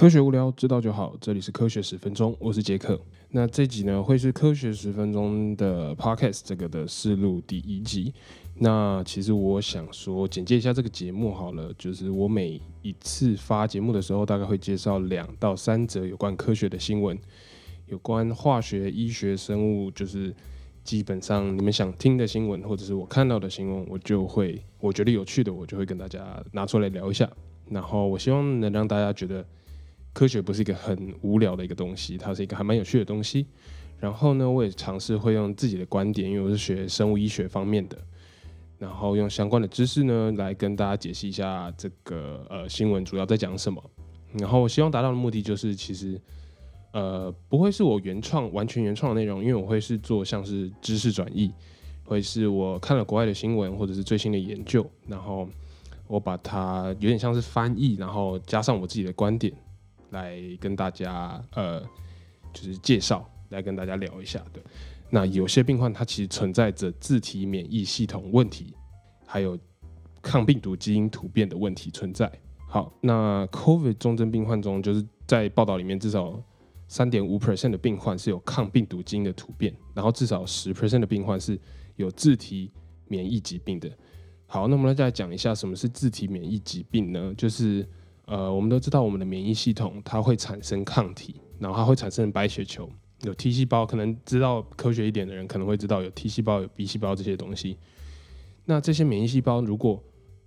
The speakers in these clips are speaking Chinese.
科学无聊，知道就好。这里是科学十分钟，我是杰克。那这集呢，会是科学十分钟的 podcast 这个的试录第一集。那其实我想说，简介一下这个节目好了，就是我每一次发节目的时候，大概会介绍两到三则有关科学的新闻，有关化学、医学、生物，就是基本上你们想听的新闻，或者是我看到的新闻，我就会我觉得有趣的，我就会跟大家拿出来聊一下。然后我希望能让大家觉得。科学不是一个很无聊的一个东西，它是一个还蛮有趣的东西。然后呢，我也尝试会用自己的观点，因为我是学生物医学方面的，然后用相关的知识呢来跟大家解析一下这个呃新闻主要在讲什么。然后我希望达到的目的就是，其实呃不会是我原创完全原创的内容，因为我会是做像是知识转译，会是我看了国外的新闻或者是最新的研究，然后我把它有点像是翻译，然后加上我自己的观点。来跟大家呃，就是介绍，来跟大家聊一下的。那有些病患他其实存在着自体免疫系统问题，还有抗病毒基因突变的问题存在。好，那 COVID 重症病患中，就是在报道里面至少三点五 percent 的病患是有抗病毒基因的突变，然后至少十 percent 的病患是有自体免疫疾病的。好，那我们再来讲一下什么是自体免疫疾病呢？就是呃，我们都知道我们的免疫系统它会产生抗体，然后它会产生白血球，有 T 细胞。可能知道科学一点的人可能会知道有 T 细胞、有 B 细胞这些东西。那这些免疫细胞，如果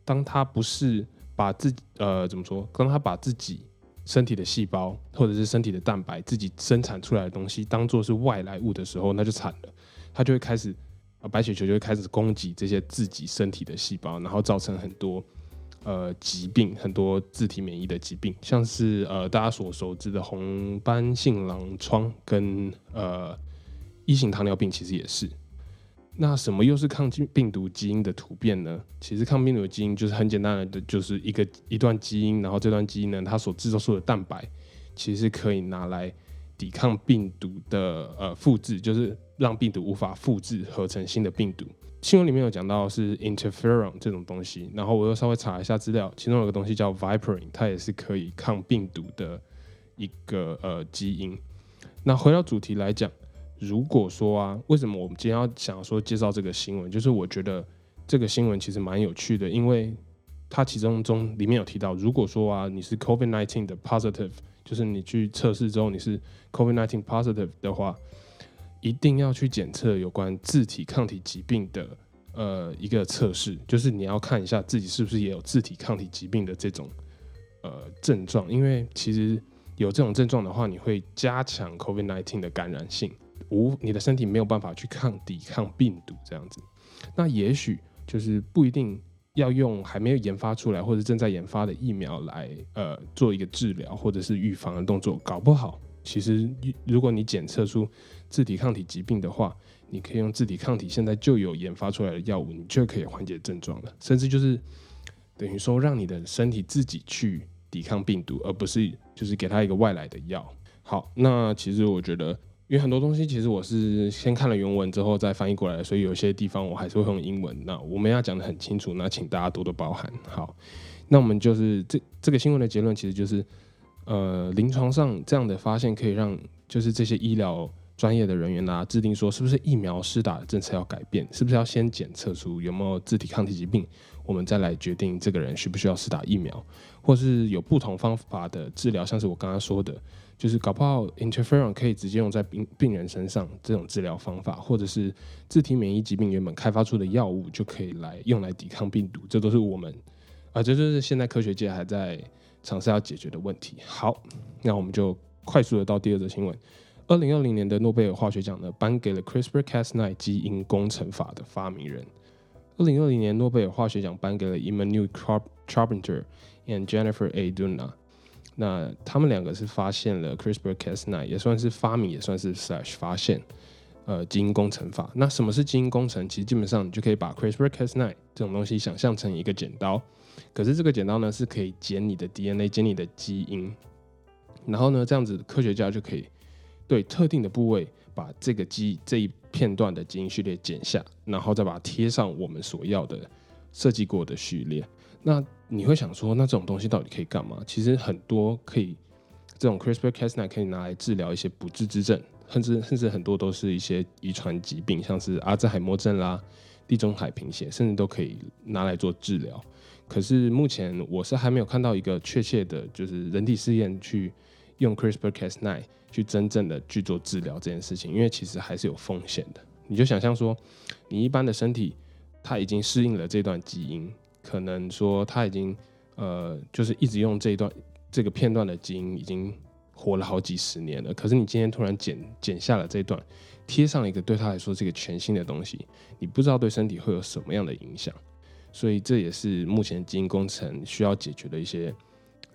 当它不是把自己呃怎么说，当它把自己身体的细胞或者是身体的蛋白自己生产出来的东西当做是外来物的时候，那就惨了。它就会开始啊，白血球就会开始攻击这些自己身体的细胞，然后造成很多。呃，疾病很多自体免疫的疾病，像是呃大家所熟知的红斑性狼疮跟呃一型糖尿病，其实也是。那什么又是抗病毒基因的突变呢？其实抗病毒基因就是很简单的，就是一个一段基因，然后这段基因呢，它所制造出的蛋白，其实可以拿来抵抗病毒的呃复制，就是让病毒无法复制合成新的病毒。新闻里面有讲到是 interferon 这种东西，然后我又稍微查一下资料，其中有个东西叫 viperin，它也是可以抗病毒的一个呃基因。那回到主题来讲，如果说啊，为什么我们今天要想说介绍这个新闻？就是我觉得这个新闻其实蛮有趣的，因为它其中中里面有提到，如果说啊你是 COVID-19 的 positive，就是你去测试之后你是 COVID-19 positive 的话。一定要去检测有关自体抗体疾病的呃一个测试，就是你要看一下自己是不是也有自体抗体疾病的这种呃症状，因为其实有这种症状的话，你会加强 COVID-19 的感染性，无你的身体没有办法去抗抵抗病毒这样子。那也许就是不一定要用还没有研发出来或者正在研发的疫苗来呃做一个治疗或者是预防的动作，搞不好其实如果你检测出自体抗体疾病的话，你可以用自体抗体现在就有研发出来的药物，你就可以缓解症状了。甚至就是等于说，让你的身体自己去抵抗病毒，而不是就是给他一个外来的药。好，那其实我觉得，因为很多东西其实我是先看了原文之后再翻译过来，所以有些地方我还是会用英文。那我们要讲的很清楚，那请大家多多包涵。好，那我们就是这这个新闻的结论，其实就是呃，临床上这样的发现可以让就是这些医疗。专业的人员啊，制定说是不是疫苗施打的政策要改变，是不是要先检测出有没有自体抗体疾病，我们再来决定这个人需不需要施打疫苗，或是有不同方法的治疗，像是我刚刚说的，就是搞不好 interferon 可以直接用在病病人身上这种治疗方法，或者是自体免疫疾病原本开发出的药物就可以来用来抵抗病毒，这都是我们啊，这就是现在科学界还在尝试要解决的问题。好，那我们就快速的到第二则新闻。二零二零年的诺贝尔化学奖呢，颁给了 CRISPR-Cas9 基因工程法的发明人。二零二零年诺贝尔化学奖颁给了 Emmanuel Carpenter and Jennifer A. Doudna。那他们两个是发现了 CRISPR-Cas9，也算是发明，也算是 slash 发现。呃，基因工程法。那什么是基因工程？其实基本上你就可以把 CRISPR-Cas9 这种东西想象成一个剪刀。可是这个剪刀呢，是可以剪你的 DNA，剪你的基因。然后呢，这样子科学家就可以。对特定的部位，把这个基这一片段的基因序列剪下，然后再把它贴上我们所要的设计过的序列。那你会想说，那这种东西到底可以干嘛？其实很多可以这种 CRISPR-Cas9 可以拿来治疗一些不治之症，甚至甚至很多都是一些遗传疾病，像是阿兹海默症啦、地中海贫血，甚至都可以拿来做治疗。可是目前我是还没有看到一个确切的，就是人体试验去用 CRISPR-Cas9 去真正的去做治疗这件事情，因为其实还是有风险的。你就想象说，你一般的身体，它已经适应了这段基因，可能说它已经呃，就是一直用这一段这个片段的基因已经活了好几十年了。可是你今天突然剪剪下了这段，贴上了一个对他来说这个全新的东西，你不知道对身体会有什么样的影响。所以这也是目前基因工程需要解决的一些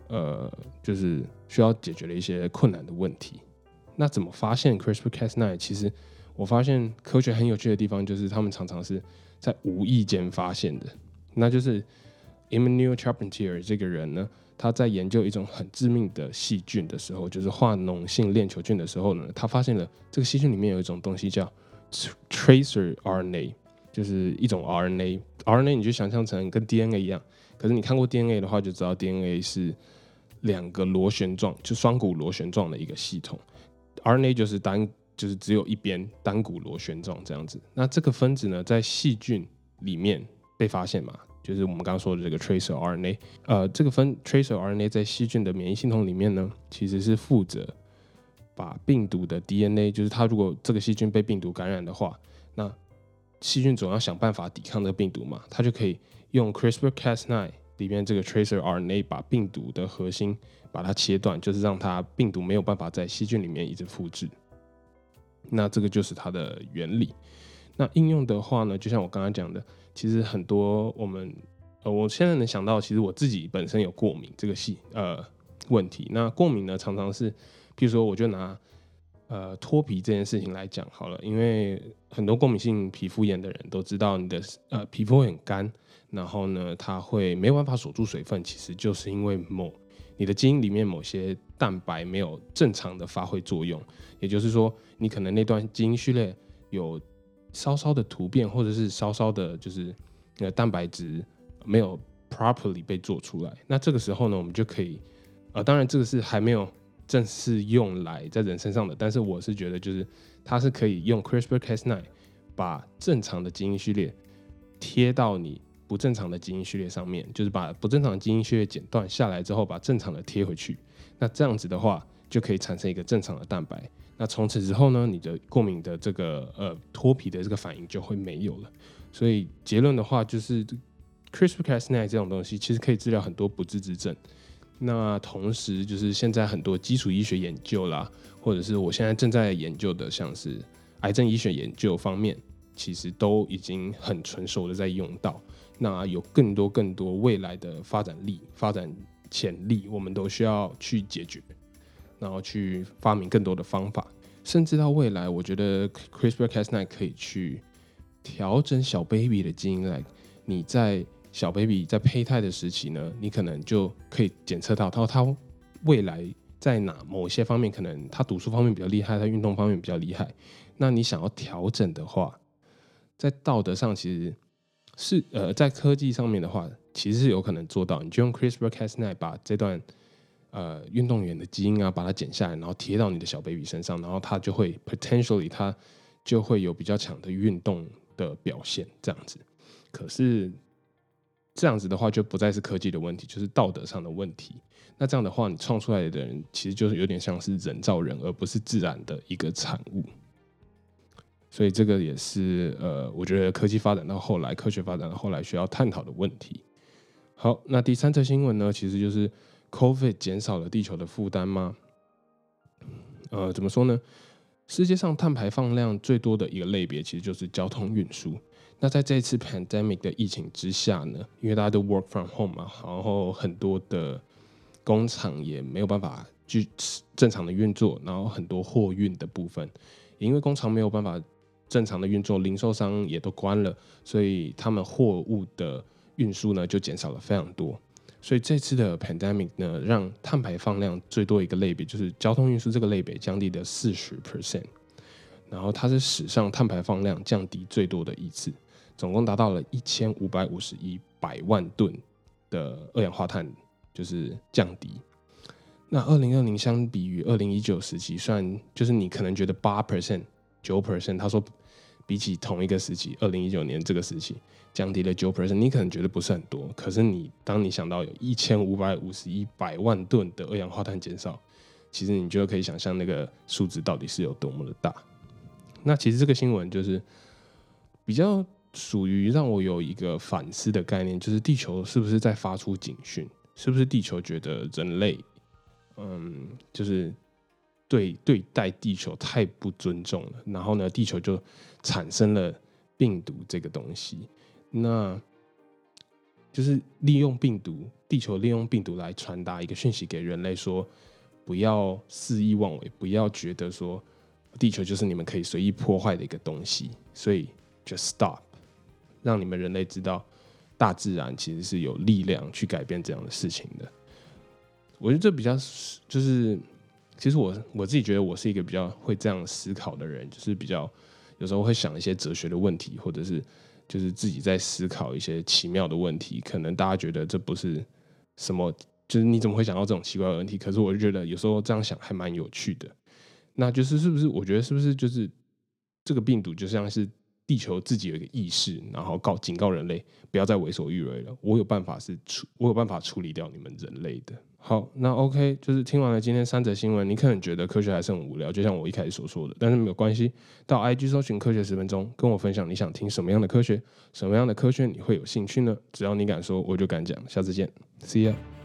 呃，就是需要解决的一些困难的问题。那怎么发现 CRISPR-Cas9？其实我发现科学很有趣的地方，就是他们常常是在无意间发现的。那就是 Emmanuel Charpentier 这个人呢，他在研究一种很致命的细菌的时候，就是化脓性链球菌的时候呢，他发现了这个细菌里面有一种东西叫 tracer RNA，就是一种 RNA。RNA 你就想象成跟 DNA 一样，可是你看过 DNA 的话，就知道 DNA 是两个螺旋状，就双股螺旋状的一个系统。RNA 就是单，就是只有一边单股螺旋状这样子。那这个分子呢，在细菌里面被发现嘛，就是我们刚刚说的这个 tracer RNA。呃，这个分 tracer RNA 在细菌的免疫系统里面呢，其实是负责把病毒的 DNA，就是它如果这个细菌被病毒感染的话，那细菌总要想办法抵抗这个病毒嘛，它就可以用 CRISPR-Cas9 里面这个 tracer RNA 把病毒的核心。把它切断，就是让它病毒没有办法在细菌里面一直复制。那这个就是它的原理。那应用的话呢，就像我刚刚讲的，其实很多我们呃，我现在能想到，其实我自己本身有过敏这个系呃问题。那过敏呢，常常是，譬如说，我就拿呃脱皮这件事情来讲好了，因为很多过敏性皮肤炎的人都知道，你的呃皮肤会很干，然后呢，它会没办法锁住水分，其实就是因为某你的基因里面某些蛋白没有正常的发挥作用，也就是说，你可能那段基因序列有稍稍的突变，或者是稍稍的，就是呃蛋白质没有 properly 被做出来。那这个时候呢，我们就可以，呃，当然这个是还没有正式用来在人身上的，但是我是觉得，就是它是可以用 CRISPR-Cas9 把正常的基因序列贴到你。不正常的基因序列上面，就是把不正常的基因序列剪断下来之后，把正常的贴回去。那这样子的话，就可以产生一个正常的蛋白。那从此之后呢，你的过敏的这个呃脱皮的这个反应就会没有了。所以结论的话，就是 CRISPR-Cas9 这种东西其实可以治疗很多不治之症。那同时，就是现在很多基础医学研究啦，或者是我现在正在研究的，像是癌症医学研究方面，其实都已经很成熟的在用到。那有更多更多未来的发展力、发展潜力，我们都需要去解决，然后去发明更多的方法，甚至到未来，我觉得 CRISPR-Cas9 可以去调整小 baby 的基因来。你在小 baby 在胚胎的时期呢，你可能就可以检测到他他未来在哪某些方面，可能他读书方面比较厉害，他运动方面比较厉害。那你想要调整的话，在道德上其实。是呃，在科技上面的话，其实是有可能做到。你就用 CRISPR-Cas9 把这段呃运动员的基因啊，把它剪下来，然后贴到你的小 baby 身上，然后它就会 potentially 它就会有比较强的运动的表现，这样子。可是这样子的话，就不再是科技的问题，就是道德上的问题。那这样的话，你创出来的人其实就是有点像是人造人，而不是自然的一个产物。所以这个也是呃，我觉得科技发展到后来，科学发展到后来需要探讨的问题。好，那第三则新闻呢，其实就是 COVID 减少了地球的负担吗？呃，怎么说呢？世界上碳排放量最多的一个类别，其实就是交通运输。那在这次 pandemic 的疫情之下呢，因为大家都 work from home 嘛，然后很多的工厂也没有办法去正常的运作，然后很多货运的部分，因为工厂没有办法。正常的运作，零售商也都关了，所以他们货物的运输呢就减少了非常多。所以这次的 pandemic 呢，让碳排放量最多一个类别就是交通运输这个类别降低的四十 percent，然后它是史上碳排放量降低最多的一次，总共达到了一千五百五十一百万吨的二氧化碳就是降低。那二零二零相比于二零一九时期，算就是你可能觉得八 percent、九 percent，他说比起同一个时期，二零一九年这个时期降低了九 percent，你可能觉得不是很多。可是你当你想到有一千五百五十一百万吨的二氧化碳减少，其实你就可以想象那个数字到底是有多么的大。那其实这个新闻就是比较属于让我有一个反思的概念，就是地球是不是在发出警讯？是不是地球觉得人类？嗯，就是对对待地球太不尊重了，然后呢，地球就产生了病毒这个东西，那就是利用病毒，地球利用病毒来传达一个讯息给人类，说不要肆意妄为，不要觉得说地球就是你们可以随意破坏的一个东西，所以就 stop，让你们人类知道大自然其实是有力量去改变这样的事情的。我觉得这比较就是，其实我我自己觉得我是一个比较会这样思考的人，就是比较有时候会想一些哲学的问题，或者是就是自己在思考一些奇妙的问题。可能大家觉得这不是什么，就是你怎么会想到这种奇怪的问题？可是我就觉得有时候这样想还蛮有趣的。那就是是不是？我觉得是不是就是这个病毒就像是地球自己有一个意识，然后告警告人类不要再为所欲为了。我有办法是处，我有办法处理掉你们人类的。好，那 OK，就是听完了今天三则新闻，你可能觉得科学还是很无聊，就像我一开始所说的，但是没有关系，到 IG 搜寻科学十分钟，跟我分享你想听什么样的科学，什么样的科学你会有兴趣呢？只要你敢说，我就敢讲。下次见，See you。